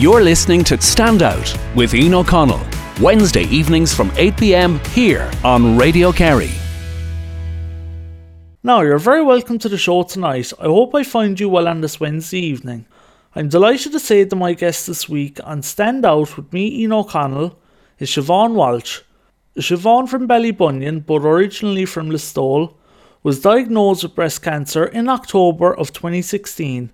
You're listening to Stand Out with Ian O'Connell, Wednesday evenings from 8 pm here on Radio Kerry. Now, you're very welcome to the show tonight. I hope I find you well on this Wednesday evening. I'm delighted to say that my guest this week on Stand Out with me, Ian O'Connell, is Siobhan Walsh. Siobhan from Ballybunion, but originally from Listowel, was diagnosed with breast cancer in October of 2016,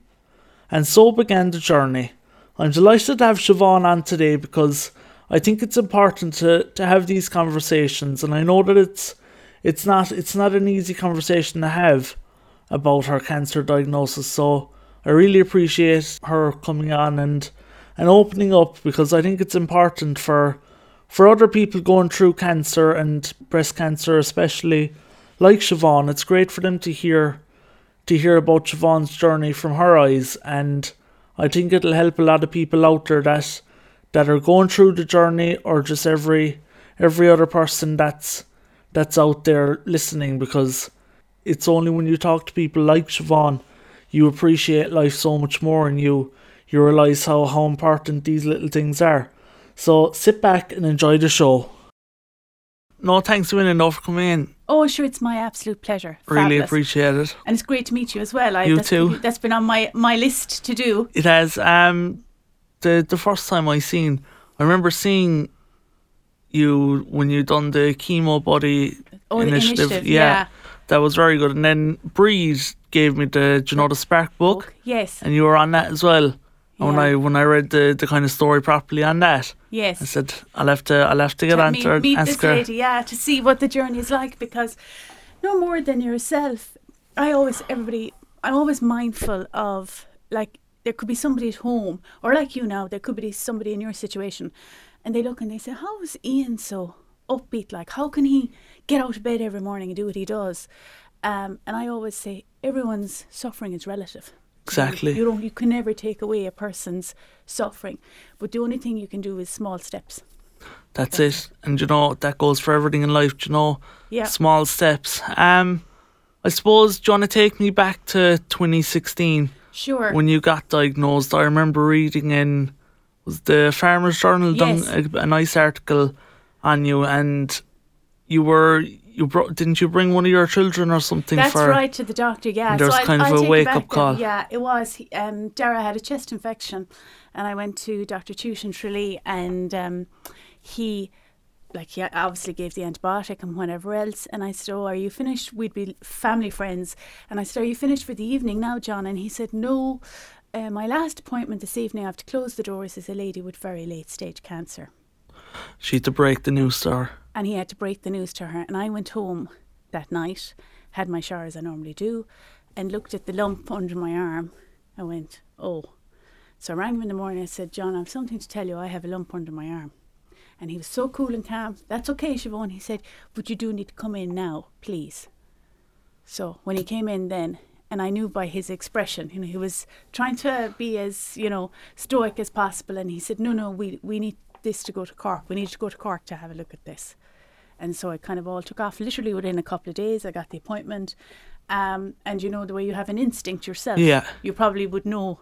and so began the journey. I'm delighted to have Siobhan on today because I think it's important to, to have these conversations, and I know that it's it's not it's not an easy conversation to have about her cancer diagnosis. So I really appreciate her coming on and and opening up because I think it's important for for other people going through cancer and breast cancer especially like Siobhan, it's great for them to hear to hear about Siobhan's journey from her eyes and I think it'll help a lot of people out there that that are going through the journey or just every every other person that's that's out there listening because it's only when you talk to people like Siobhan you appreciate life so much more and you you realise how, how important these little things are. So sit back and enjoy the show. No, thanks a million for coming in. Oh, sure, it's my absolute pleasure. Really Fabulous. appreciate it. And it's great to meet you as well. I, You that's, too. That's been on my, my list to do. It has um the the first time I seen I remember seeing you when you done the chemo body Oh, the initiative, yeah. That was very good. And then Breeze gave me the do you know the Spark book Yes, and you were on that as well. And when I when I read the, the kind of story properly on that, yes. I said I'll have to I'll have to get on meet, to her and meet this her. lady, yeah, to see what the journey is like because no more than yourself. I always, everybody, I'm always mindful of like there could be somebody at home or like you now, there could be somebody in your situation and they look and they say, How is Ian so upbeat? Like, how can he get out of bed every morning and do what he does? Um, and I always say, everyone's suffering is relative. Exactly. You don't, you can never take away a person's suffering, but the only thing you can do is small steps. That's it. And you know, that goes for everything in life, you know. Yeah. Small steps. Um I suppose do you want to take me back to twenty sixteen Sure. when you got diagnosed. I remember reading in was the Farmers Journal Yes. done a, a nice article on you and you were you brought didn't you bring one of your children or something That's for right to the doctor. Yeah, And there was I'll- kind of I'll a back then. call. Yeah, it was. Um, Dara had a chest infection, and I went to Dr. Tush in Tralee, and um, he, like, he obviously gave the antibiotic and whatever else. And I said, "Oh, are you finished?" We'd be family friends, and I said, "Are you finished for the evening now, John?" And he said, "No." Uh, my last appointment this evening, I have to close the doors, is a lady with very late stage cancer. she had to break the news her. And he had to break the news to her. And I went home that night, had my shower as I normally do, and looked at the lump under my arm. I went, oh. So I rang him in the morning. I said, John, I have something to tell you. I have a lump under my arm. And he was so cool and calm. That's okay, Siobhan. He said, but you do need to come in now, please. So when he came in then, and I knew by his expression, you know, he was trying to be as, you know, stoic as possible. And he said, no, no, we, we need this to go to Cork. We need to go to Cork to have a look at this. And so it kind of all took off. Literally within a couple of days, I got the appointment. Um, and you know, the way you have an instinct yourself, Yeah. you probably would know.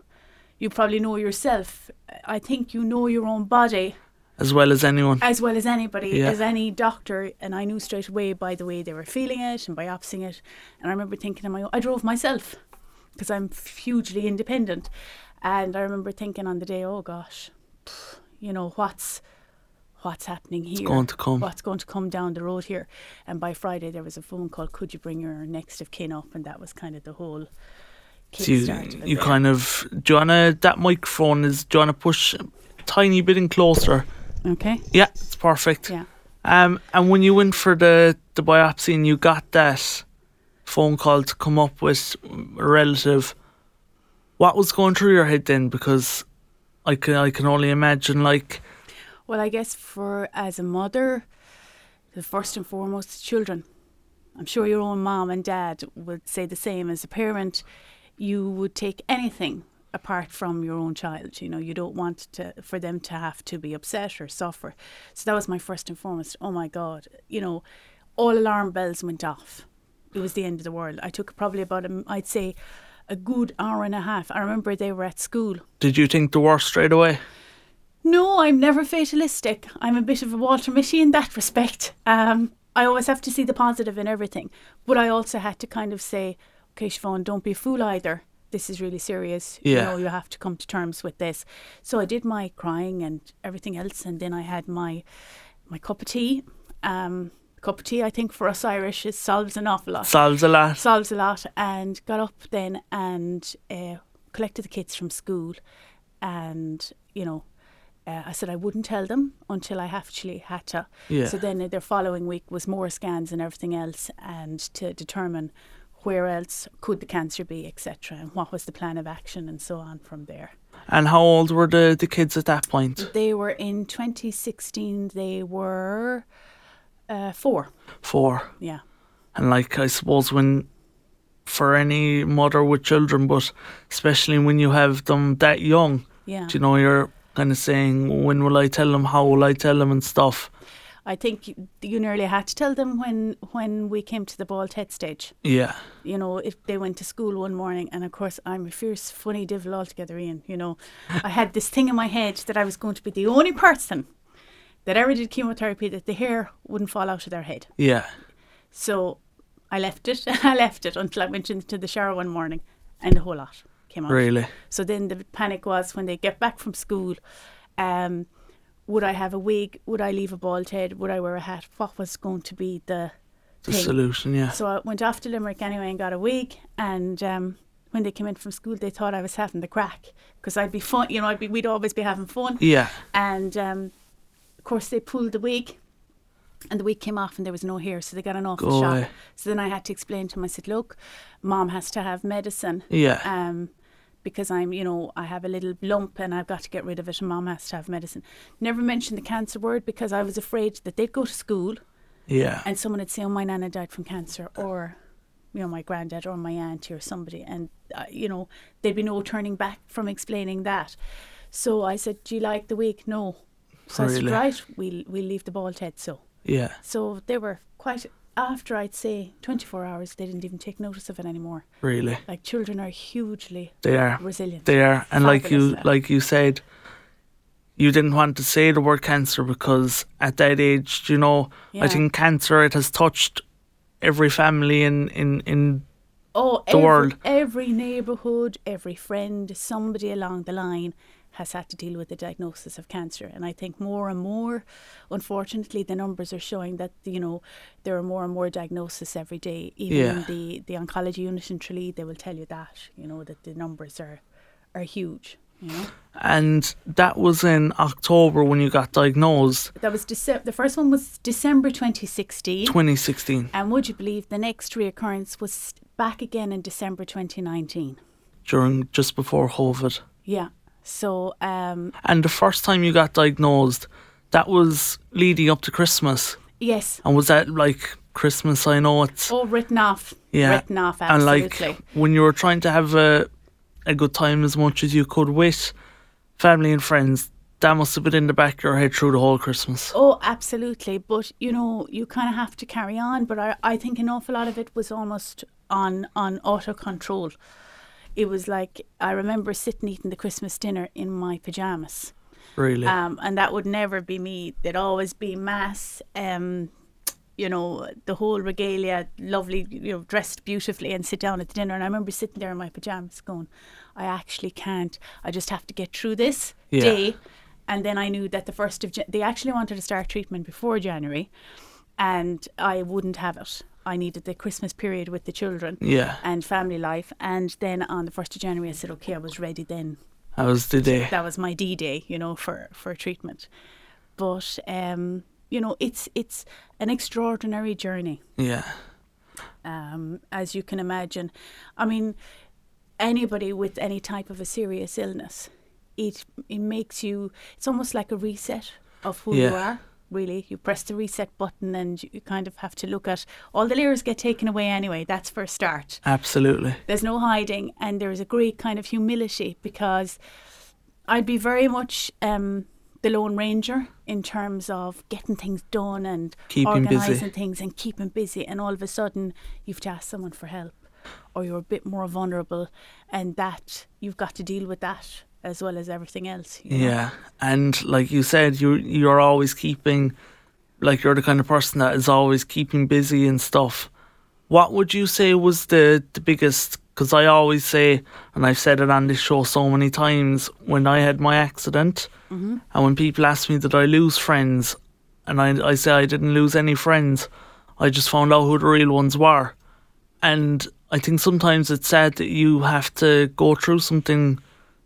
You probably know yourself. I think you know your own body As well as anyone. as well as anybody, Yeah. as any doctor. And I knew straight away by the way they were feeling it and biopsying it. And I remember thinking, my I drove myself because I'm hugely independent. And I remember thinking on the day, oh gosh, pff, you know what's what's happening here? going to come. What's going to come down the road here? And by Friday there was a phone call. Could you bring your next of kin up? And that was kind of the whole. So you, kickstart of it you kind of do you wanna that microphone is do you wanna push a tiny bit in closer? okay. Yeah, it's perfect. Yeah. Um and when you went for the, the biopsy and you got that phone call to come up with a relative, what was going through your head then? Because I can I can only imagine like Well, I guess for as a mother, the first and foremost, children. I'm sure your own mom and dad would say the same. As a parent, you would take anything apart from your own child. You know, you don't want to for them to have to be upset or suffer. So that was my first and foremost. Oh my God, you know, all alarm bells went off. It was the end of the world. I took probably about a, I'd say, a good hour and a half. I remember they were at school did you think the worst straight away? No, I'm never fatalistic. I'm a bit of a Walter Mitty in that respect. Um, I always have to see the positive in everything. But I also had to kind of say, okay, Siobhan, don't be a fool either. This is really serious. You know, you have to come to terms with this. So I did my crying and everything else, and then I had my my cup of tea. Um, cup of tea, I think, for us Irish, it solves an awful lot Solves a lot. solves a lot and got up then and uh, collected the kids from school and you know uh, I said I wouldn't tell them until I actually had to Yeah. so then uh, their following week was more scans and everything else and to determine where else could the cancer be etc and what was the plan of action and so on from there And how old were the, the kids at that point? they were in 2016 they were uh, four Four. yeah And like I suppose when for any mother with children, but especially when you have them that young, yeah do you know, you're kind of saying, when will I tell them? How will I tell them and stuff? I think you- you nearly had to tell them when when we came to the bald head stage. Yeah. You know, if they went to school one morning, and of course I'm a fierce, funny devil altogether, Ian. You know, I had this thing in my head that I was going to be the only person that ever did chemotherapy that the hair wouldn't fall out of their head. Yeah. So I left it. I left it until I went into the shower one morning, and the whole lot came out. Really? So then the panic was when they get back from school, um, would I have a wig? Would I leave a bald head? Would I wear a hat? What was going to be the The thing? solution, yeah. So I went off to Limerick anyway and got a wig. And um, when they came in from school, they thought I was having the crack because I'd be fun. You know, I'd be, we'd always be having fun. Yeah. And um, of course, they pulled the wig. And the wig came off and there was no hair, so they got an awful Go shock. away. So then I had to explain to them, I said, look, mom has to have medicine Yeah. um, because I'm, you know, I have a little lump and I've got to get rid of it, and mom has to have medicine. Never mentioned the cancer word because I was afraid that they'd go to school Yeah. and someone would say, "Oh, my nana died from cancer," or, you know, my granddad or my auntie or somebody, and uh, you know, there'd be no turning back from explaining that. So I said, "Do you like the wig?" No. So I said, Really? "Right, we'll we'll leave the bald head." So Yeah. so they were quite after I'd say 24 hours, they didn't even take notice of it anymore. Really. Like children are hugely They are. resilient. They are. And like you Fabulous, like you said, you didn't want to say the word cancer because at that age, you know, Yeah. I think cancer it has touched every family in in in Oh, the every, world. every neighbourhood, every friend, somebody along the line has had to deal with the diagnosis of cancer. And I think more and more, unfortunately, the numbers are showing that, you know, there are more and more diagnoses every day. Even Yeah. in the, the oncology unit in Tralee, they will tell you that, you know, that the numbers are, are huge, you know. and that was in October when you got diagnosed, That was Dece- the first one was December 2016. 2016, and would you believe the next reoccurrence was back again in December 2019? during just before COVID. Yeah. So, um, And the first time you got diagnosed, that was leading up to Christmas. yes. And was that like Christmas? I know it's Oh, written off. yeah, Written off, and absolutely. like when you were trying to have a a good time as much as you could with family and friends, that must have been in the back of your head through the whole Christmas. oh, absolutely. But, you know, you kind of have to carry on. But I, I think an awful lot of it was almost on, on auto control. It was like, I remember sitting eating the Christmas dinner in my pajamas. Really, Um, and that would never be me. There'd always be mass, um, you know, the whole regalia, lovely, you know, dressed beautifully and sit down at the dinner. And I remember sitting there in my pajamas going, I actually can't. I just have to get through this Yeah. day. And then I knew that the first of Jan- they actually wanted to start treatment before January, and I wouldn't have it. I needed the Christmas period with the children yeah, and family life. And then on the first of January, I said, okay, I was ready then that was the day. that was my D day, you know, for for treatment. But um, you know, it's it's an extraordinary journey, Yeah, um, as you can imagine. I mean, anybody with any type of a serious illness, it it makes you. It's almost like a reset of who you are. Really, you press the reset button, and you kind of have to look at all the layers get taken away anyway. That's for a start. absolutely. There's no hiding, and there's a great kind of humility because I'd be very much um, the Lone Ranger in terms of getting things done and Keeping busy. organising things and keeping busy. And all of a sudden, you've to ask someone for help, or you're a bit more vulnerable, and that you've got to deal with that as well as everything else. you know. Yeah, and like you said, you you're always keeping, like you're the kind of person that is always keeping busy and stuff. What would you say was the the biggest? Because I always say, and I've said it on this show so many times, when I had my accident, mm-hmm. and when people ask me did I lose friends, and I I say I didn't lose any friends, I just found out who the real ones were, and I think sometimes it's sad that you have to go through something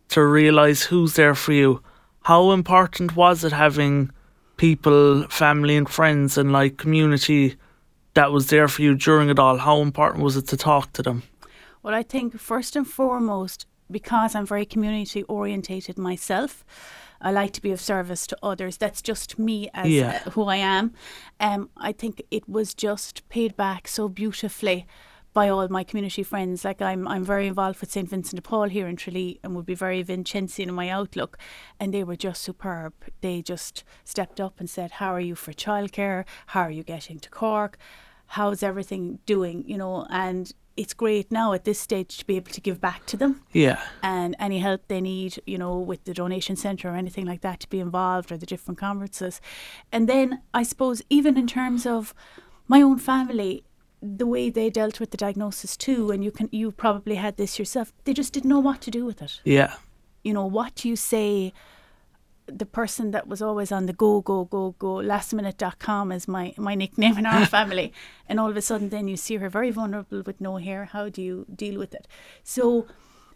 to realize who's there for you. How important was it having people, family, and friends, and like community that was there for you during it all? How important was it to talk to them? Well, I think first and foremost, because I'm very community orientated myself, I like to be of service to others. That's just me as Yeah. uh, who I am. Um, I think it was just paid back so beautifully by all my community friends. Like I'm, I'm very involved with St Vincent de Paul here in Tralee, and would be very Vincentian in my outlook. And they were just superb. They just stepped up and said, "How are you for childcare? How are you getting to Cork? How's everything doing?" You know, and it's great now at this stage to be able to give back to them Yeah, and any help they need, you know, with the donation centre or anything like that to be involved or the different conferences. And then I suppose even in terms of my own family, the way they dealt with the diagnosis too, and you can you probably had this yourself, they just didn't know what to do with it. yeah, You know, what you say the person that was always on the go, go, go, go, lastminute.com is my, my nickname in our family. And all of a sudden, then you see her very vulnerable with no hair. How do you deal with it? So,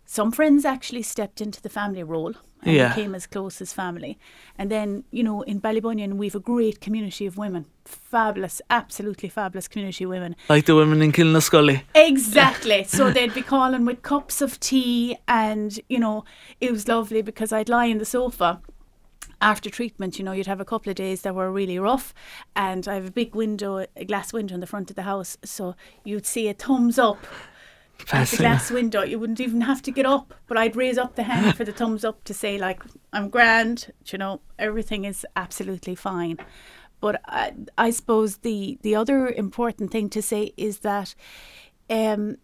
some friends actually stepped into the family role and Yeah. became as close as family. And then, you know, in Ballybunion, we've a great community of women. Fabulous, absolutely fabulous community of women. like the women in Kilnascully. Exactly. So they'd be calling with cups of tea, and you know, it was lovely because I'd lie in the sofa after treatment. You know, you'd have a couple of days that were really rough, and I have a big window, a glass window in the front of the house, so you'd see a thumbs up at the glass window. You wouldn't even have to get up, but I'd raise up the hand for the thumbs up to say like I'm grand. You know, everything is absolutely fine. But I, I suppose the the other important thing to say is that um,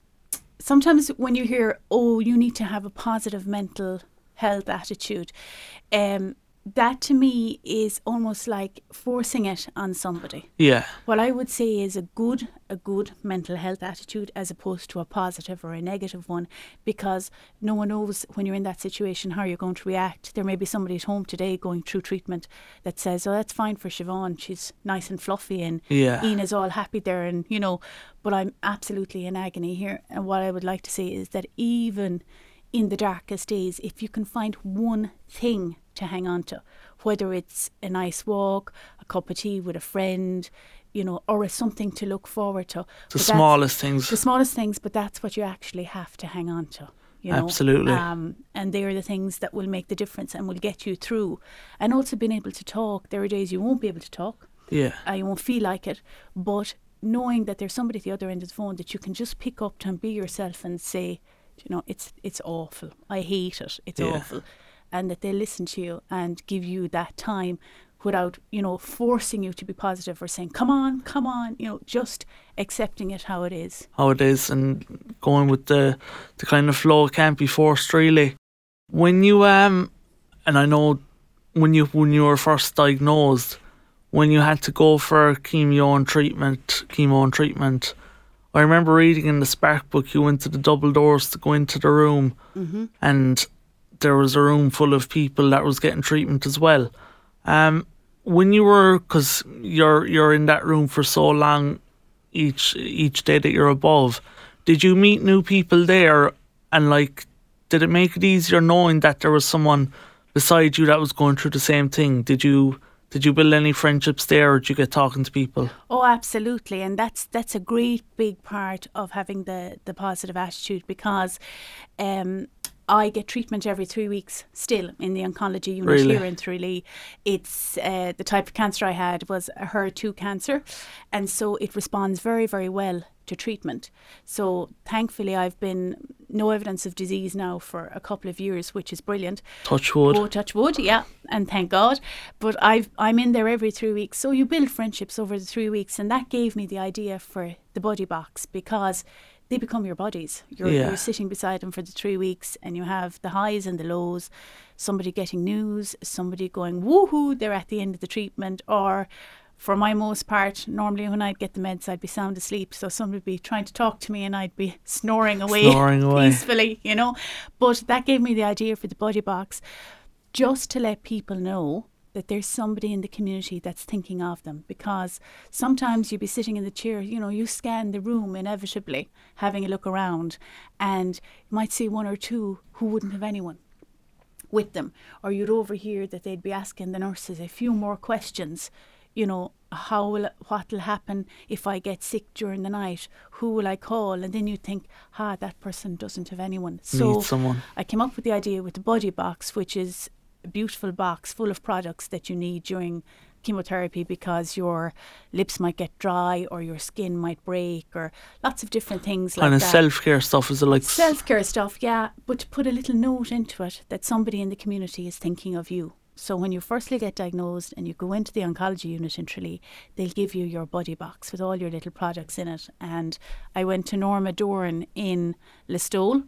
sometimes when you hear, oh, you need to have a positive mental health attitude, um, that to me is almost like forcing it on somebody. Yeah, What I would say is a good a good mental health attitude as opposed to a positive or a negative one because no one knows when you're in that situation how you're going to react. There may be somebody at home today going through treatment that says, Oh, that's fine for Siobhan, she's nice and fluffy and Yeah. Ian all happy there and you know, but I'm absolutely in agony here. And what I would like to say is that even in the darkest days, if you can find one thing to hang on to, whether it's a nice walk, a cup of tea with a friend, you know, or it's something to look forward to. the But smallest things. The smallest things, but that's what you actually have to hang on to. You know? Absolutely. Um, and they're the things that will make the difference and will get you through. And also being able to talk. There are days you won't be able to talk Yeah, uh, you won't feel like it. But knowing that there's somebody at the other end of the phone that you can just pick up to and be yourself and say, you know, it's it's awful. I hate it. It's Yeah. awful, and that they listen to you and give you that time without you know forcing you to be positive or saying, come on, come on. You know, just accepting it how it is. how it is, and going with the the kind of flow it can't be forced really. When you um, and I know when you when you were first diagnosed, when you had to go for chemo and treatment, chemo and treatment. I remember reading in the Spark book you went to the double doors to go into the room, mm-hmm. and there was a room full of people that was getting treatment as well. Um, when you were, because you're you're in that room for so long, each each day that you're above, did you meet new people there, and like, did it make it easier knowing that there was someone beside you that was going through the same thing? Did you did you build any friendships there, or did you get talking to people? Oh, absolutely, and that's that's a great big part of having the the positive attitude because um, I get treatment every three weeks still in the oncology unit Really? here in Tralee. It's uh, the type of cancer I had was a HER2 cancer, and so it responds very very well to treatment. So thankfully, I've been no evidence of disease now for a couple of years, which is brilliant. Touch wood. Oh, touch wood, yeah, and thank God. But I've I'm in there every three weeks, so you build friendships over the three weeks, and that gave me the idea for the buddy box because they become your bodies. You're, Yeah. you're sitting beside them for the three weeks, and you have the highs and the lows. Somebody getting news, somebody going woohoo, they're at the end of the treatment, or for my most part, normally when I'd get the meds, I'd be sound asleep. So somebody would be trying to talk to me, and I'd be snoring away, Snoring away. peacefully, you know. But that gave me the idea for the buddy box, just to let people know that there's somebody in the community that's thinking of them because sometimes you'd be sitting in the chair, you know, you scan the room inevitably, having a look around, and you might see one or two who wouldn't have anyone with them, or you'd overhear that they'd be asking the nurses a few more questions. You know, how will what will happen if I get sick during the night? Who will I call? And then you think, ah, that person doesn't have anyone. So. I came up with the idea with the buddy box, which is a beautiful box full of products that you need during chemotherapy because your lips might get dry or your skin might break or lots of different things like of that. self care stuff is it like Self care stuff, yeah, but to put a little note into it that somebody in the community is thinking of you. So when you firstly get diagnosed and you go into the oncology unit in Tralee, they'll give you your buddy box with all your little products in it. And I went to Norma Doran in Listowel.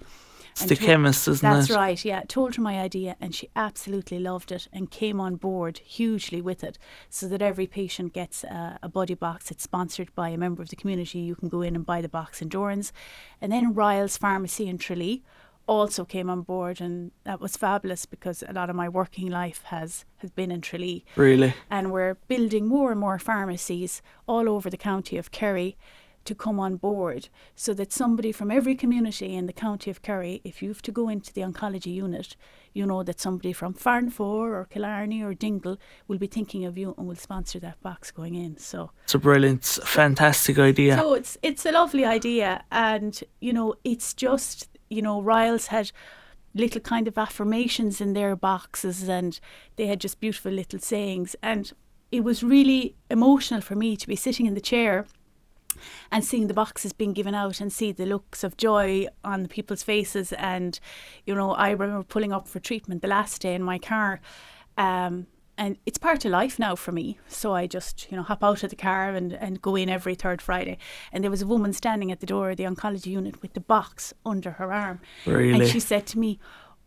It's the chemist, isn't That's it? right, yeah. Told her my idea and she absolutely loved it and came on board hugely with it so that every patient gets a, a buddy box. It's sponsored by a member of the community. You can go in and buy the box in Doran's. And then Ryle's Pharmacy in Tralee also came on board and that was fabulous because a lot of my working life has, has been in Tralee Really. and we're building more and more pharmacies all over the county of Kerry to come on board so that somebody from every community in the county of Kerry, if you have to go into the oncology unit, you know that somebody from Farranfore or Killarney or Dingle will be thinking of you and will sponsor that box going in. So It's a brilliant, fantastic idea. so it's it's a lovely idea, and you know it's just you know Ryle's had little kind of affirmations in their boxes, and they had just beautiful little sayings, and it was really emotional for me to be sitting in the chair and seeing the boxes being given out and see the looks of joy on the people's faces and you know I remember pulling up for treatment the last day in my car um, and it's part of life now for me so I just you know hop out of the car and, and go in every third Friday and there was a woman standing at the door of the oncology unit with the box under her arm Really? and she said to me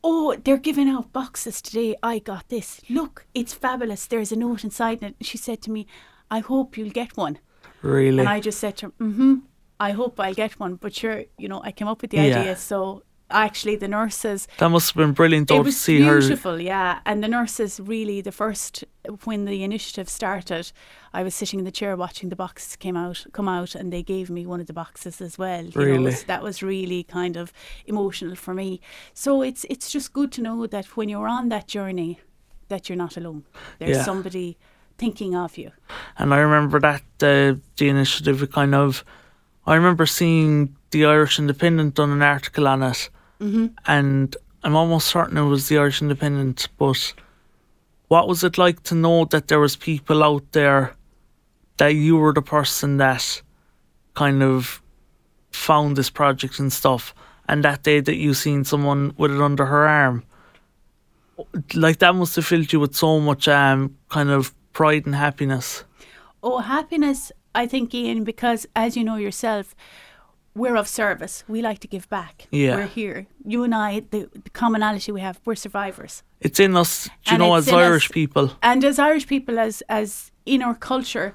Oh, they're giving out boxes today. I got this. Look, it's fabulous. There's a note inside it. She said to me, I hope you'll get one. Really. And I just said to her, mm-hmm, I hope I'll get one. But sure, you know, I came up with the Yeah. idea. So actually the nurses, that must have been brilliant though it to was see her. beautiful, yeah. And the nurses really, the first, when the initiative started, I was sitting in the chair watching the boxes came out, come out and they gave me one of the boxes as well. You know, Really? so that was really kind of emotional for me. So it's, it's just good to know that when you're on that journey, that you're not alone. There's Yeah. somebody thinking of you. And I remember that uh, the initiative kind of. I remember seeing the Irish Independent done an article on it, Mm-hmm. and I'm almost certain it was the Irish Independent. But what was it like to know that there was people out there that you were the person that kind of found this project and stuff, and that day that you seen someone with it under her arm, like that must have filled you with so much um kind of pride and happiness. Oh, happiness, I think, Ian, because as you know yourself, we're of service. We like to give back. Yeah. We're here. You and I, the, the commonality we have, we're survivors. It's in us, you And know, as in us- Irish people. And as Irish people, as, as in our culture,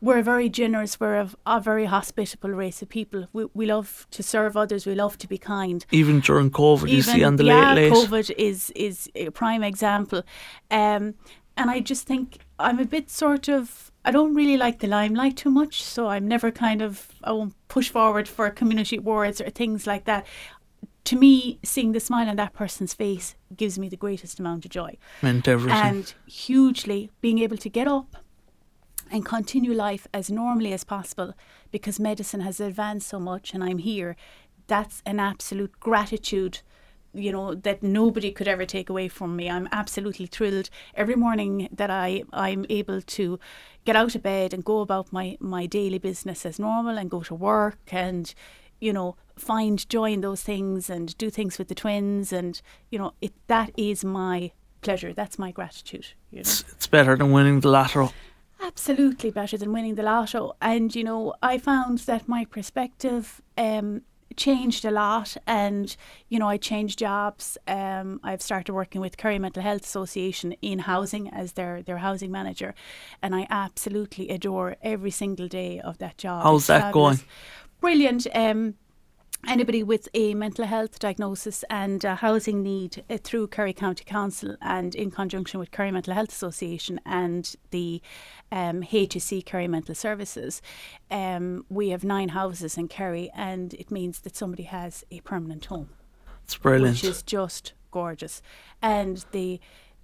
we're very generous. We're a, a very hospitable race of people. We, we love to serve others. We love to be kind. Even during COVID, you see on the yeah, late late. COVID is is a prime example, um, and I just think I'm a bit sort of I don't really like the limelight too much, so I'm never kind of I won't push forward for community awards or things like that. To me, seeing the smile on that person's face gives me the greatest amount of joy, Meant everything. and hugely being able to get up and continue life as normally as possible because medicine has advanced so much and I'm here. That's an absolute gratitude, you know, that nobody could ever take away from me. I'm absolutely thrilled every morning that I, I'm able to get out of bed and go about my, my daily business as normal and go to work and, you know, find joy in those things and do things with the twins and, you know, it that is my pleasure. That's my gratitude. You know? it's, it's better than winning the lotto. absolutely better than winning the lotto. And you know, I found that my perspective um, changed a lot and you know I changed jobs um, I've started working with Kerry Mental Health Association in housing as their their housing manager and I absolutely adore every single day of that job How's It's that fabulous. going? brilliant um, anybody with a mental health diagnosis and a housing need uh, through Kerry County Council and in conjunction with Kerry Mental Health Association and the um, HSE Kerry Mental Services, um, we have nine houses in Kerry and it means that somebody has a permanent home It's brilliant. which is just gorgeous. And the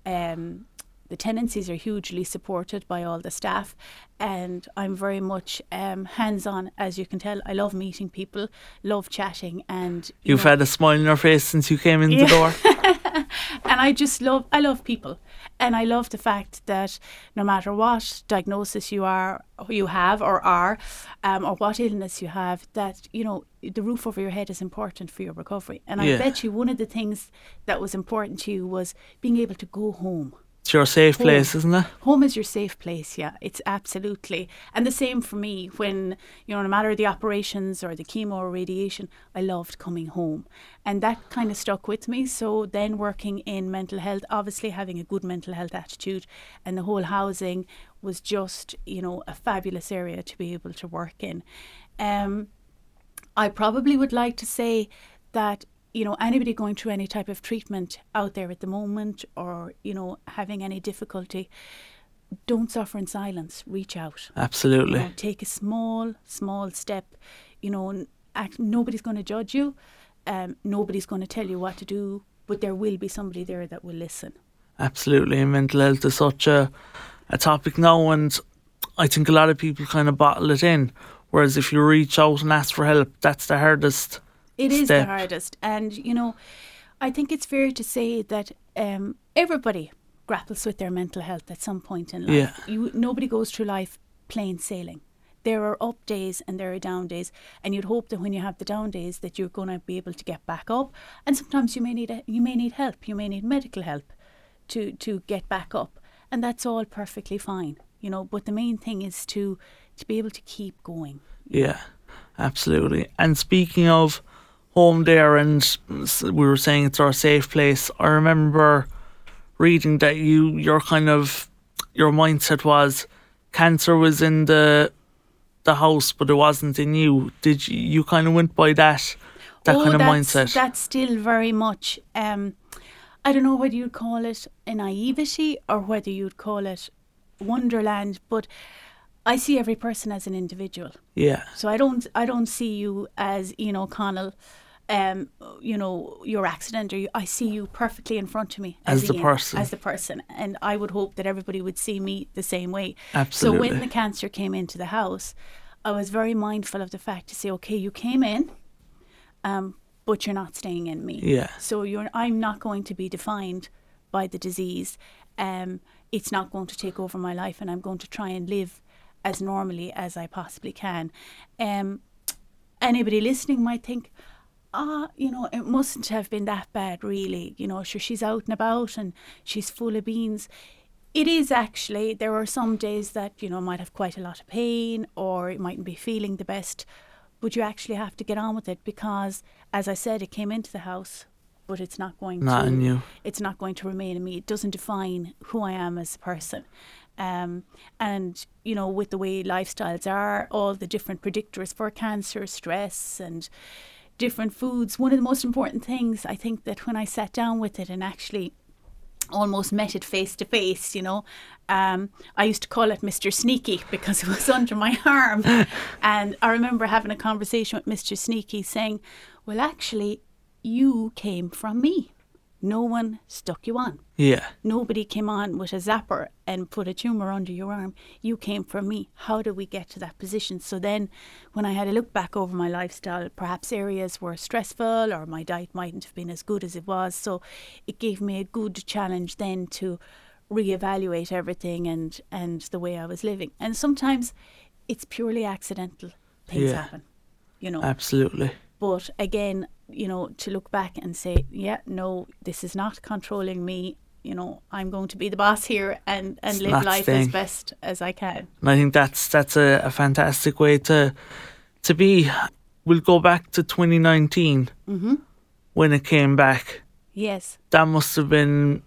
um, the tenancies are hugely supported by all the staff, and I'm very much um, hands on, as you can tell. I love meeting people, love chatting, and you You've know, had a smile on your face since you came in Yeah. the door. and I just love I love people and I love the fact that no matter what diagnosis you are you have or are um, or what illness you have that you know the roof over your head is important for your recovery and I bet you one of the things that was important to you was being able to go home It's your safe Home. place, isn't it? home is your safe place yeah. It's absolutely. And the same for me when you know no matter the operations or the chemo or radiation i loved coming home. And that kind of stuck with me. So then working in mental health obviously having a good mental health attitude and the whole housing was just you know a fabulous area to be able to work in. Um I probably would like to say that you know anybody going through any type of treatment out there at the moment or you know having any difficulty don't suffer in silence reach out you Absolutely. know, take a small small step you know act, nobody's going to judge you um, nobody's going to tell you what to do but there will be somebody there that will listen Absolutely. And mental health is such a, a topic now, and I think a lot of people kind of bottle it in. Whereas if you reach out and ask for help, that's the hardest. It is step. the hardest, and you know, I think it's fair to say that um, everybody grapples with their mental health at some point in life. Yeah. You nobody goes through life plain sailing. There are up days and there are down days, and you'd hope that when you have the down days that you're going to be able to get back up. And sometimes you may need a, you may need help. You may need medical help to to get back up, and that's all perfectly fine. You know, but the main thing is to to be able to keep going. Yeah, absolutely. And speaking of home there, and we were saying it's our safe place. I remember reading that you, your kind of, your mindset was cancer was in the the house, but it wasn't in you. Did you? You kind of went by that, that kind of Oh, that's, mindset. That's still very much. Um, I don't know whether you'd call it a naivety or whether you'd call it wonderland, but I see every person as an individual. yeah, So I don't. I don't see you as Ian O'Connell. Um, you know your accident, or you, I see you perfectly in front of me As the Ian, person. as the person, and I would hope that everybody would see me the same way. Absolutely. So when the cancer came into the house, I was very mindful of the fact to say, okay, you came in, um, but you're not staying in me. Yeah. So you're, I'm not going to be defined by the disease. Um, it's not going to take over my life, and I'm going to try and live as normally as I possibly can. Um, anybody listening might think, ah, you know, it mustn't have been that bad, really. You know, sure, she's out and about and she's full of beans. It is actually. There are some days that, you know, might have quite a lot of pain or it mightn't be feeling the best, but you actually have to get on with it because, as I said, it came into the house, but it's not going Not to. in you. It's not going to remain in me. It doesn't define who I am as a person. Um, and you know, with the way lifestyles are, all the different predictors for cancer, stress, and different foods. One of the most important things I think that when I sat down with it and actually almost met it face to face, you know. Um, I used to call it Mr. Sneaky because it was under my arm. and I remember having a conversation with Mr. Sneaky saying, Well, actually, you came from me. No one stuck you on. Yeah. Nobody came on with a zapper and put a tumour under your arm. You came from me. How did we get to that position? So then, when I had a look back over my lifestyle, perhaps areas were stressful or my diet mightn't have been as good as it was. So it gave me a good challenge then to reevaluate everything and, and the way I was living. And sometimes it's purely accidental. Things Yeah. happen, you know. Absolutely. But again, you know, to look back and say, yeah, no, this is not controlling me. You know, I'm going to be the boss here and, and It's live life staying. as best as I can. And I think that's that's a, a fantastic way to to be. we'll go back to 2019 Mm-hmm. when it came back. Yes. That must have been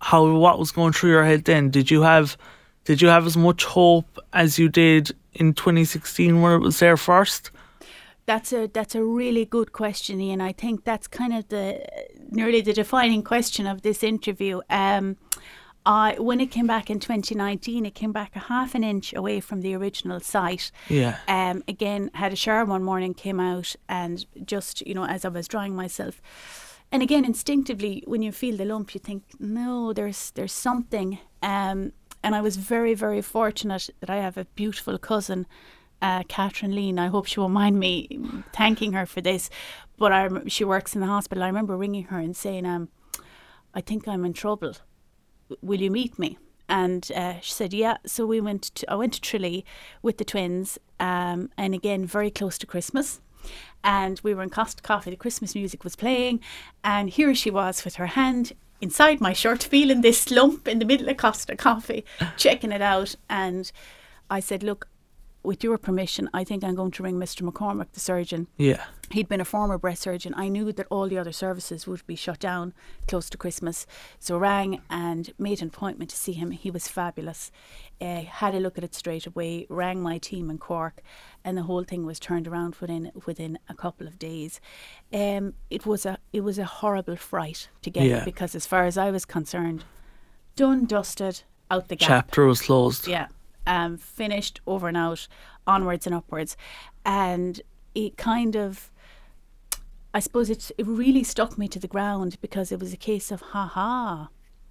how what was going through your head then. Did you have did you have as much hope as you did in 2016 when it was there first? That's a that's a really good question, Ian. I think that's kind of the nearly the defining question of this interview. Um, I when it came back in 2019, it came back a half an inch away from the original site. Yeah. Um, again, had a shower one morning, came out, and just you know, as I was drying myself, and again, instinctively, when you feel the lump, you think, no, there's there's something. Um, and I was very very fortunate that I have a beautiful cousin, uh, Catherine Lean. I hope she won't mind me thanking her for this, but I she works in the hospital. I remember ringing her and saying, um, I think I'm in trouble. Will you meet me? And uh, she said, yeah. So we went. To, I went to Tralee with the twins, um, and again, very close to Christmas. And we were in Costa Coffee. The Christmas music was playing, and here she was with her hand inside my shirt, feeling this lump in the middle of Costa Coffee, checking it out. And I said, look, with your permission, I think I'm going to ring Mr. McCormick, the surgeon. Yeah. He'd been a former breast surgeon. I knew that all the other services would be shut down close to Christmas. So rang and made an appointment to see him. He was fabulous. Uh, had a look at it straight away, rang my team in Cork, and the whole thing was turned around within within a couple of days. Um, it was a it was a horrible fright to get Yeah. because as far as I was concerned, done, dusted, out the gap. Chapter was closed. Yeah. Um, finished over and out, onwards and upwards. And it kind of, I suppose it, it really stuck me to the ground because it was a case of, ha ha,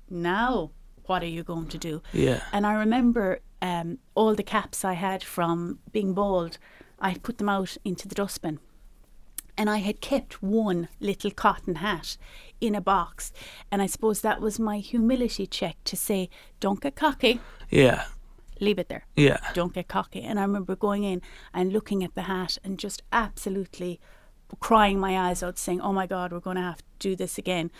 now what are you going to do? Yeah. And I remember um, all the caps I had from being bald, I put them out into the dustbin. And I had kept one little cotton hat in a box. And I suppose that was my humility check to say, don't get cocky, Yeah. Leave it there Yeah. don't get cocky. And I remember going in and looking at the hat and just absolutely crying my eyes out, saying, Oh my God, we're going to have to do this again.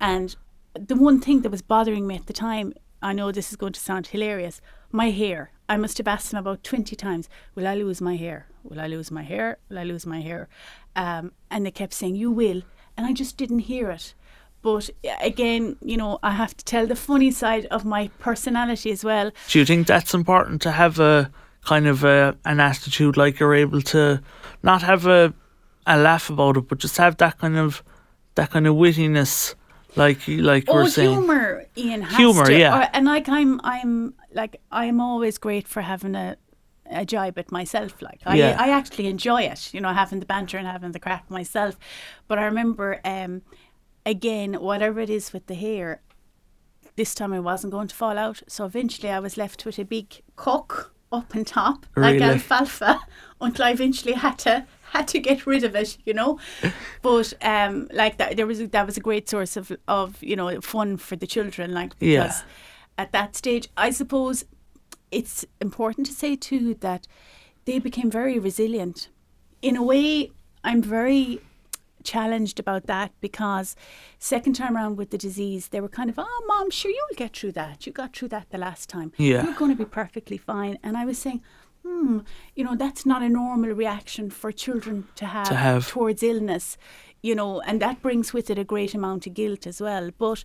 And the one thing that was bothering me at the time, I know this is going to sound hilarious, my hair. I must have asked them about 20 times, Will I lose my hair? Will I lose my hair? Will I lose my hair? Um, and they kept saying, You will. And I just didn't hear it. But again, you know, I have to tell the funny side of my personality as well. Do you think that's important to have a kind of a, an attitude like you're able to not have a a laugh about it, but just have that kind of that kind of wittiness, like like oh, we're saying. humor, Ian. Has Humour, to, yeah. or- and like I'm, I'm like I'm always great for having a a jibe at myself. Like I, Yeah. I actually enjoy it. You know, having the banter and having the crack myself. But I remember, um, again, whatever it is with the hair. This time it wasn't going to fall out, so eventually I was left with a big cock up on top, like alfalfa, until I eventually had to had to get rid of it, you know. But um, like that, there was a, that was a great source of of you know fun for the children, like Yeah. because at that stage, I suppose it's important to say too that they became very resilient. In a way, I'm very challenged about that because second time around with the disease, they were kind of, oh, mom, sure, you'll get through that. You got through that the last time. Yeah. You're going to be perfectly fine. And I was saying, hmm, you know, that's not a normal reaction for children to have, To have. towards illness, you know, and that brings with it a great amount of guilt as well. But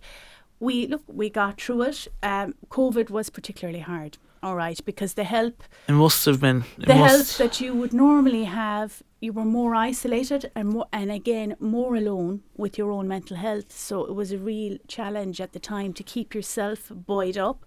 we, look, we got through it. Um, COVID was particularly hard. All right, because the help It must have been. The help that you would normally have, you were more isolated and more, and again more alone with your own mental health. So it was a real challenge at the time to keep yourself buoyed up.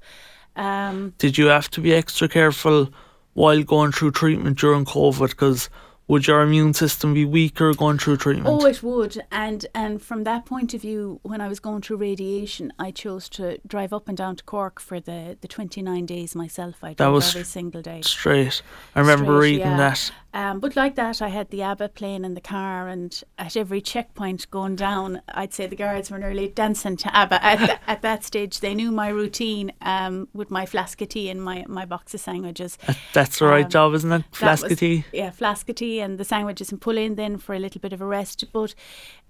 Um, Did you have to be extra careful while going through treatment during COVID? Because would your immune system be weaker going through treatment? oh, it would, and and from that point of view, when I was going through radiation, I chose to drive up and down to Cork for the the twenty nine days myself. I drove was every single day. Straight. I remember Straight, reading yeah. that. Um, but like that, I had the ABBA playing in the car, and at every checkpoint going down, I'd say the guards were nearly dancing to ABBA. At, at that stage, they knew my routine um, with my flask of tea and my, my box of sandwiches. That's the right Um, job, isn't it? Flask of tea. Yeah, flask of tea and the sandwiches and pull in then for a little bit of a rest. But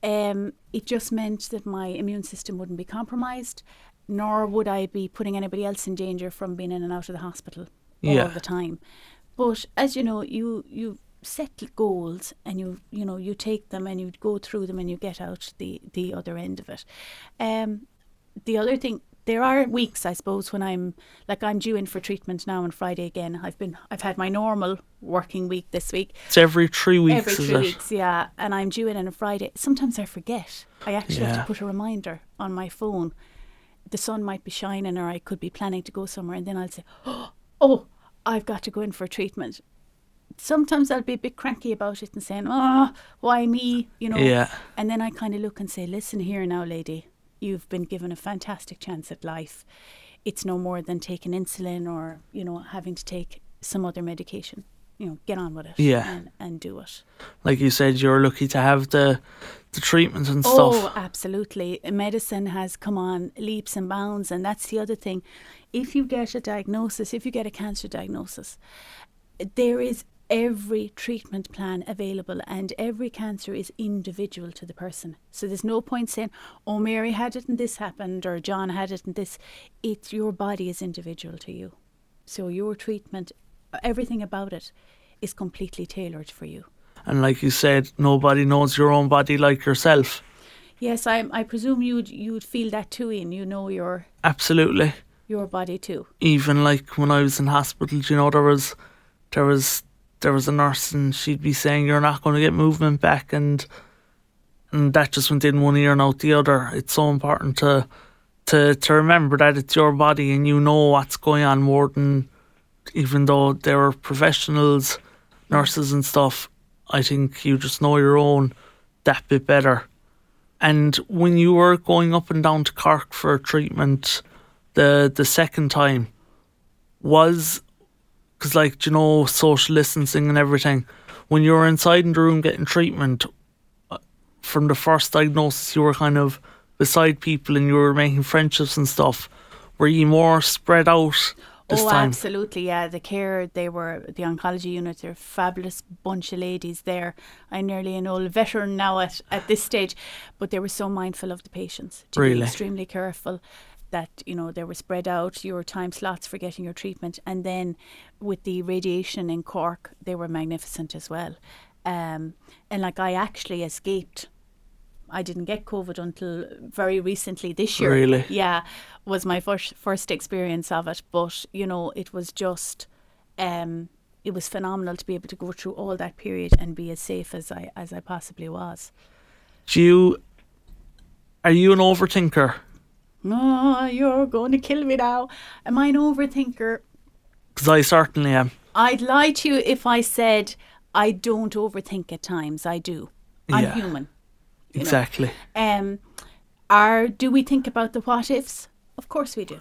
um, it just meant that my immune system wouldn't be compromised, nor would I be putting anybody else in danger from being in and out of the hospital Yeah. all the time. But as you know, you you set goals and you you know you take them and you go through them and you get out the the other end of it. Um, the other thing there are weeks I suppose when I'm like I'm due in for treatment now on Friday again. I've been I've had my normal working week this week. It's every three weeks, Every three weeks, yeah. And I'm due in on a Friday. Sometimes I forget. I actually have to put a reminder on my phone. The sun might be shining, or I could be planning to go somewhere, and then I'll say, "Oh, I've got to go in for treatment." Sometimes I'll be a bit cranky about it and saying, "Oh, why me?" You know. Yeah. And then I kind of look and say, "Listen here now, lady. You've been given a fantastic chance at life. It's no more than taking insulin or you know having to take some other medication. You know, get on with it. Yeah. And, and do it." Like you said, you're lucky to have the the treatment and Oh, stuff. Oh, absolutely. Medicine has come on leaps and bounds, and that's the other thing. If you get a diagnosis, if you get a cancer diagnosis, there is every treatment plan available, and every cancer is individual to the person. So there's no point saying, "Oh, Mary had it and this happened," or "John had it and this." It's your body is individual to you, so your treatment, everything about it, is completely tailored for you. And like you said, nobody knows your own body like yourself. Yes, I I presume you'd you'd feel that too, Ian. You know your Absolutely. your body too. Even like when I was in hospital, you know, there was there was there was a nurse and she'd be saying you're not going to get movement back and and that just went in one ear and out the other. It's so important to to to remember that it's your body and you know what's going on more than even though there were professionals, nurses and stuff. I think you just know your own that bit better. And when you were going up and down to Cork for treatment, the the second time was because like you know social distancing and everything. When you were inside in the room getting treatment, uh, from the first diagnosis, you were kind of beside people and you were making friendships and stuff. Were you more spread out this oh, time? absolutely, yeah. The care, they were the oncology unit. They're a fabulous bunch of ladies there. I'm nearly an old veteran now at, at this stage, but they were so mindful of the patients. To Really? be extremely careful that you know they were spread out your time slots for getting your treatment, and then with the radiation in Cork, they were magnificent as well. Um, and like I actually escaped I didn't get COVID until very recently this year. Really? Yeah, was my first first experience of it. But you know, it was just, um, it was phenomenal to be able to go through all that period and be as safe as I as I possibly was. Do you are you an overthinker? Oh, you're going to kill me now. Am I an overthinker? Because I certainly am. I'd lie to you if I said I don't overthink at times. I do. I'm Yeah. human. know. Exactly. Um, are do we think about the what ifs? Of course we do.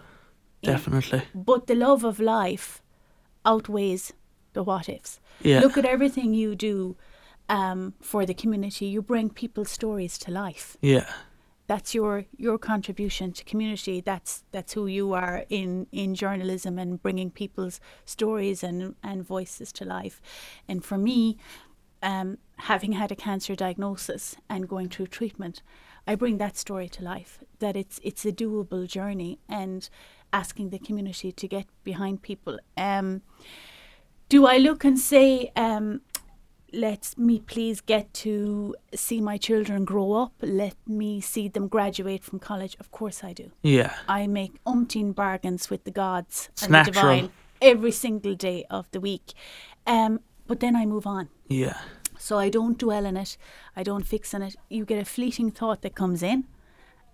Definitely. But the love of life outweighs the what ifs. Yeah. Look at everything you do um, for the community. You bring people's stories to life. Yeah. That's your your contribution to community. That's that's who you are in in journalism and bringing people's stories and and voices to life. And for me, um, having had a cancer diagnosis and going through treatment, I bring that story to life. That it's it's a doable journey, and asking the community to get behind people. Um, do I look and say, um, let me please get to see my children grow up? Let me see them graduate from college? Of course I do. Yeah. I make umpteen bargains with the gods It's and natural. the divine every single day of the week. Um, but then I move on. Yeah. So I don't dwell on it. I don't fix on it. You get a fleeting thought that comes in,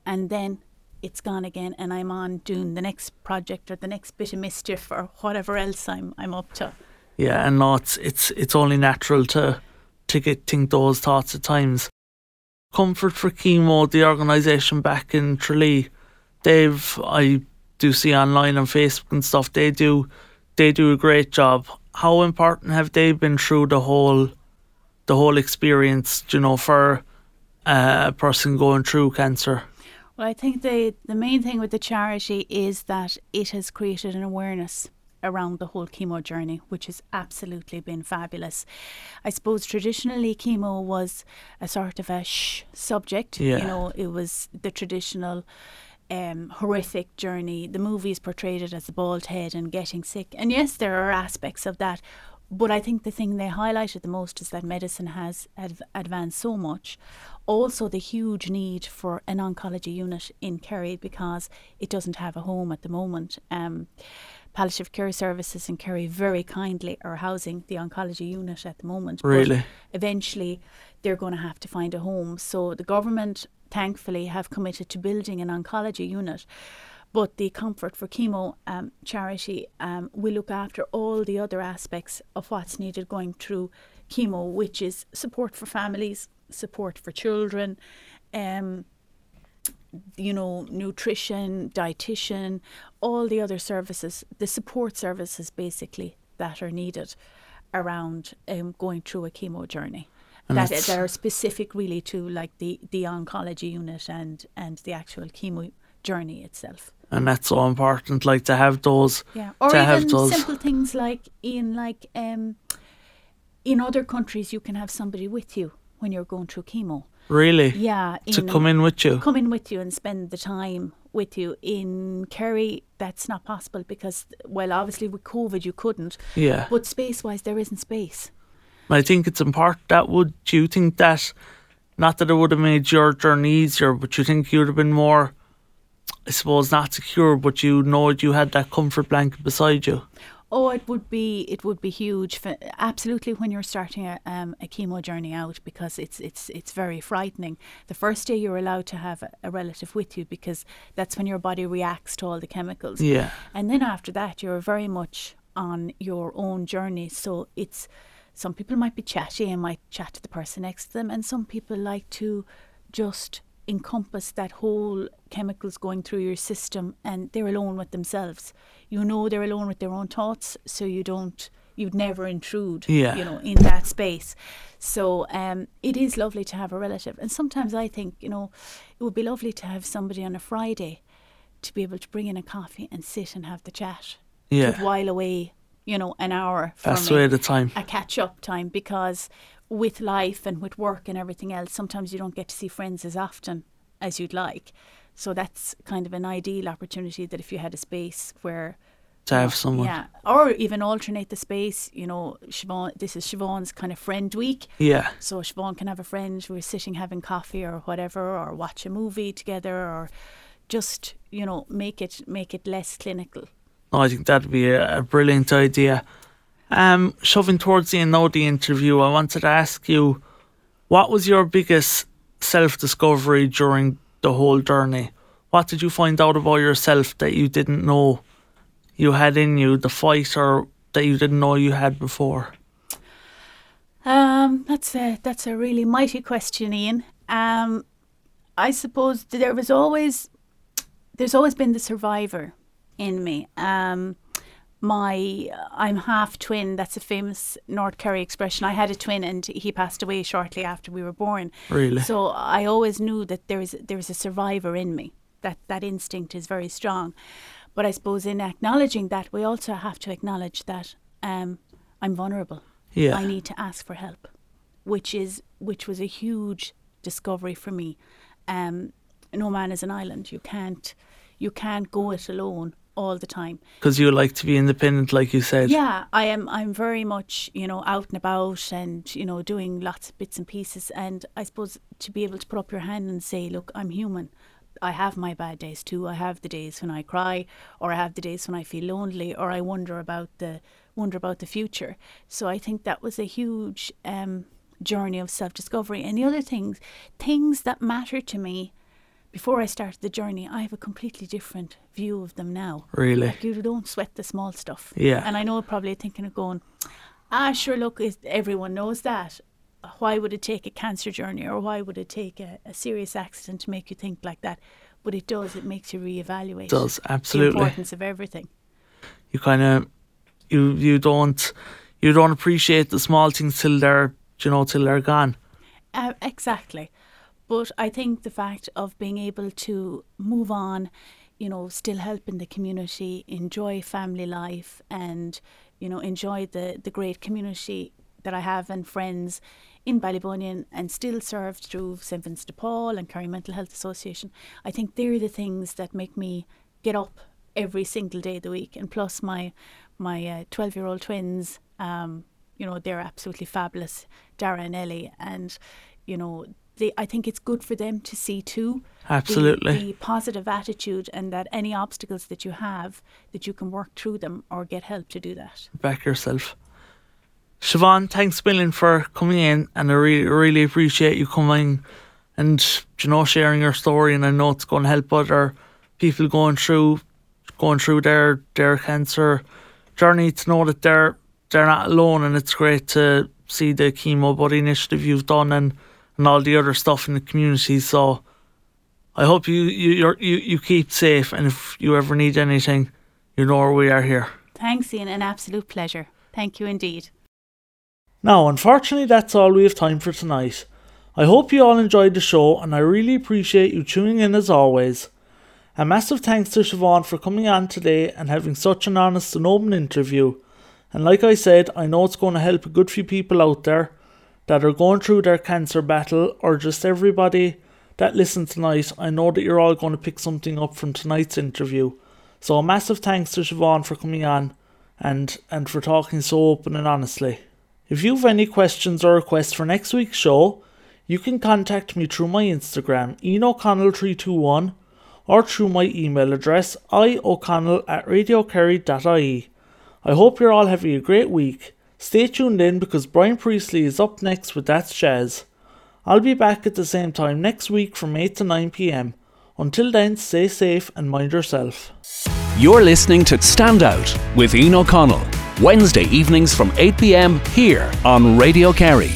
and then it's gone again, and I'm on doing the next project or the next bit of mischief or whatever else I'm I'm up to. Yeah, and no, it's it's it's only natural to to get think those thoughts at times. Comfort for Chemo, the organisation back in Tralee, they've I do see online on Facebook and stuff. They do they do a great job. How important have they been through the whole the whole experience? You know, for uh, a person going through cancer. Well, I think the the main thing with the charity is that it has created an awareness around the whole chemo journey, which has absolutely been fabulous. I suppose traditionally chemo was a sort of a shh subject. Yeah. You know, it was the traditional um, horrific journey. The movies portrayed it as a bald head and getting sick. And yes, there are aspects of that, but I think the thing they highlighted the most is that medicine has adv- advanced so much. Also, the huge need for an oncology unit in Kerry because it doesn't have a home at the moment. Um, palliative care services in Kerry very kindly are housing the oncology unit at the moment. Really? eventually, they're going to have to find a home. So the government, thankfully, have committed to building an oncology unit. But the Comfort for Chemo um, charity um, will look after all the other aspects of what's needed going through chemo, which is support for families, support for children, um, you know, nutrition, dietitian, all the other services, the support services basically that are needed around um, going through a chemo journey. And that that are specific really to like the, the oncology unit and, and the actual chemo journey itself. And that's so important, like to have those. Yeah, or to have even those. simple things like in like um, in other countries you can have somebody with you when you're going through chemo. Really? Yeah, To come in with you. come in with you and spend the time with you. In Kerry, that's not possible because, well, obviously with COVID you couldn't, Yeah. but space wise there isn't space. I think it's important that would do you think that not that it would have made your journey easier, but you think you'd have been more I suppose not secure, but you know you had that comfort blanket beside you. Oh, it would be it would be huge. For, absolutely, when you're starting a, um, a chemo journey out, because it's it's it's very frightening. The first day you're allowed to have a, a relative with you because that's when your body reacts to all the chemicals. Yeah. And then after that, you're very much on your own journey. So it's some people might be chatty and might chat to the person next to them, and some people like to just encompass that whole chemicals going through your system and they're alone with themselves. You know they're alone with their own thoughts, so you don't you'd never intrude Yeah. you know in that space so um, it is lovely to have a relative and sometimes i think you know it would be lovely to have somebody on a friday to be able to bring in a coffee and sit and have the chat Yeah. while away, you know, an hour for That's me, the way the time. a catch up time because with life and with work and everything else, sometimes you don't get to see friends as often as you'd like. So that's kind of an ideal opportunity that if you had a space where To have someone. yeah, or even alternate the space. You know, Siobhan, this is Siobhan's kind of friend week. Yeah. So Siobhan can have a friend. We're sitting having coffee or whatever, or watch a movie together, or just you know make it make it less clinical. No, I think that'd be a, a brilliant idea. Um, Siobhan towards the end of the interview, I wanted to ask you, what was your biggest self discovery during the whole journey? What did you find out about yourself that you didn't know you had in you, the fight or that you didn't know you had before? Um, that's a that's a really mighty question, Ian. Um, I suppose there was always there's always been the survivor in me. Um, my I'm half twin. That's a famous North Kerry expression. I had a twin, and he passed away shortly after we were born. Really? So I always knew that there is there is a survivor in me. That that instinct is very strong. But I suppose in acknowledging that, we also have to acknowledge that um, I'm vulnerable. Yeah. I need to ask for help, which is which was a huge discovery for me. Um, no man is an island. You can't you can't go it alone all the time. Because you like to be independent, like you said. Yeah, I am. I'm very much, you know, out and about, and you know, doing lots of bits and pieces. And I suppose to be able to put up your hand and say, "Look, I'm human. I have my bad days too. I have the days when I cry, or I have the days when I feel lonely, or I wonder about the wonder about the future." So I think that was a huge um, journey of self discovery. And the other things, things that matter to me. Before I started the journey, I have a completely different view of them now. Really? Like you don't sweat the small stuff. Yeah. And I know probably thinking of going, ah, sure, look, is, everyone knows that. Why would it take a cancer journey or why would it take a, a serious accident to make you think like that? But it does, it makes you reevaluate does, absolutely. the importance of everything. you kind of you you don't you don't appreciate the small things till they're you know till they're gone. Uh, exactly. But I think the fact of being able to move on, you know, still help in the community, enjoy family life, and you know, enjoy the the great community that I have and friends in Ballybunion, and still serve through St Vincent de Paul and Kerry Mental Health Association. I think they're the things that make me get up every single day of the week, and plus my my twelve year old twins. Um, you know, they're absolutely fabulous, Dara and Ellie, and you know, they, I think it's good for them to see too. Absolutely. The, the, positive attitude and that any obstacles that you have, that you can work through them or get help to do that. Back yourself. Siobhan, thanks million for coming in, and I really, really appreciate you coming and you know sharing your story. And I know it's going to help other people going through going through their their cancer journey to know that they're they're not alone, and it's great to see the chemo buddy initiative you've done and and all the other stuff in the community. So I hope you you you you keep safe, and if you ever need anything, you know where we are here. Thanks, Ian. An absolute pleasure. Thank you indeed. Now, unfortunately, that's all we have time for tonight. I hope you all enjoyed the show, and I really appreciate you tuning in as always. A massive thanks to Siobhan for coming on today and having such an honest and open interview. And like I said, I know it's going to help a good few people out there that are going through their cancer battle, or just everybody that listens tonight. I know that you're all going to pick something up from tonight's interview. So a massive thanks to Siobhan for coming on and, and for talking so open and honestly. If you have any questions or requests for next week's show, you can contact me through my Instagram, EanO'Connell321, or through my email address, ioconnell at radiokerry.ie. I hope you're all having a great week Stay tuned in because Brian Priestley is up next with That's Jazz. I'll be back at the same time next week from 8 to 9 pm. Until then, stay safe and mind yourself. You're listening to Stand Out with Ian O'Connell, Wednesday evenings from 8 pm here on Radio Kerry.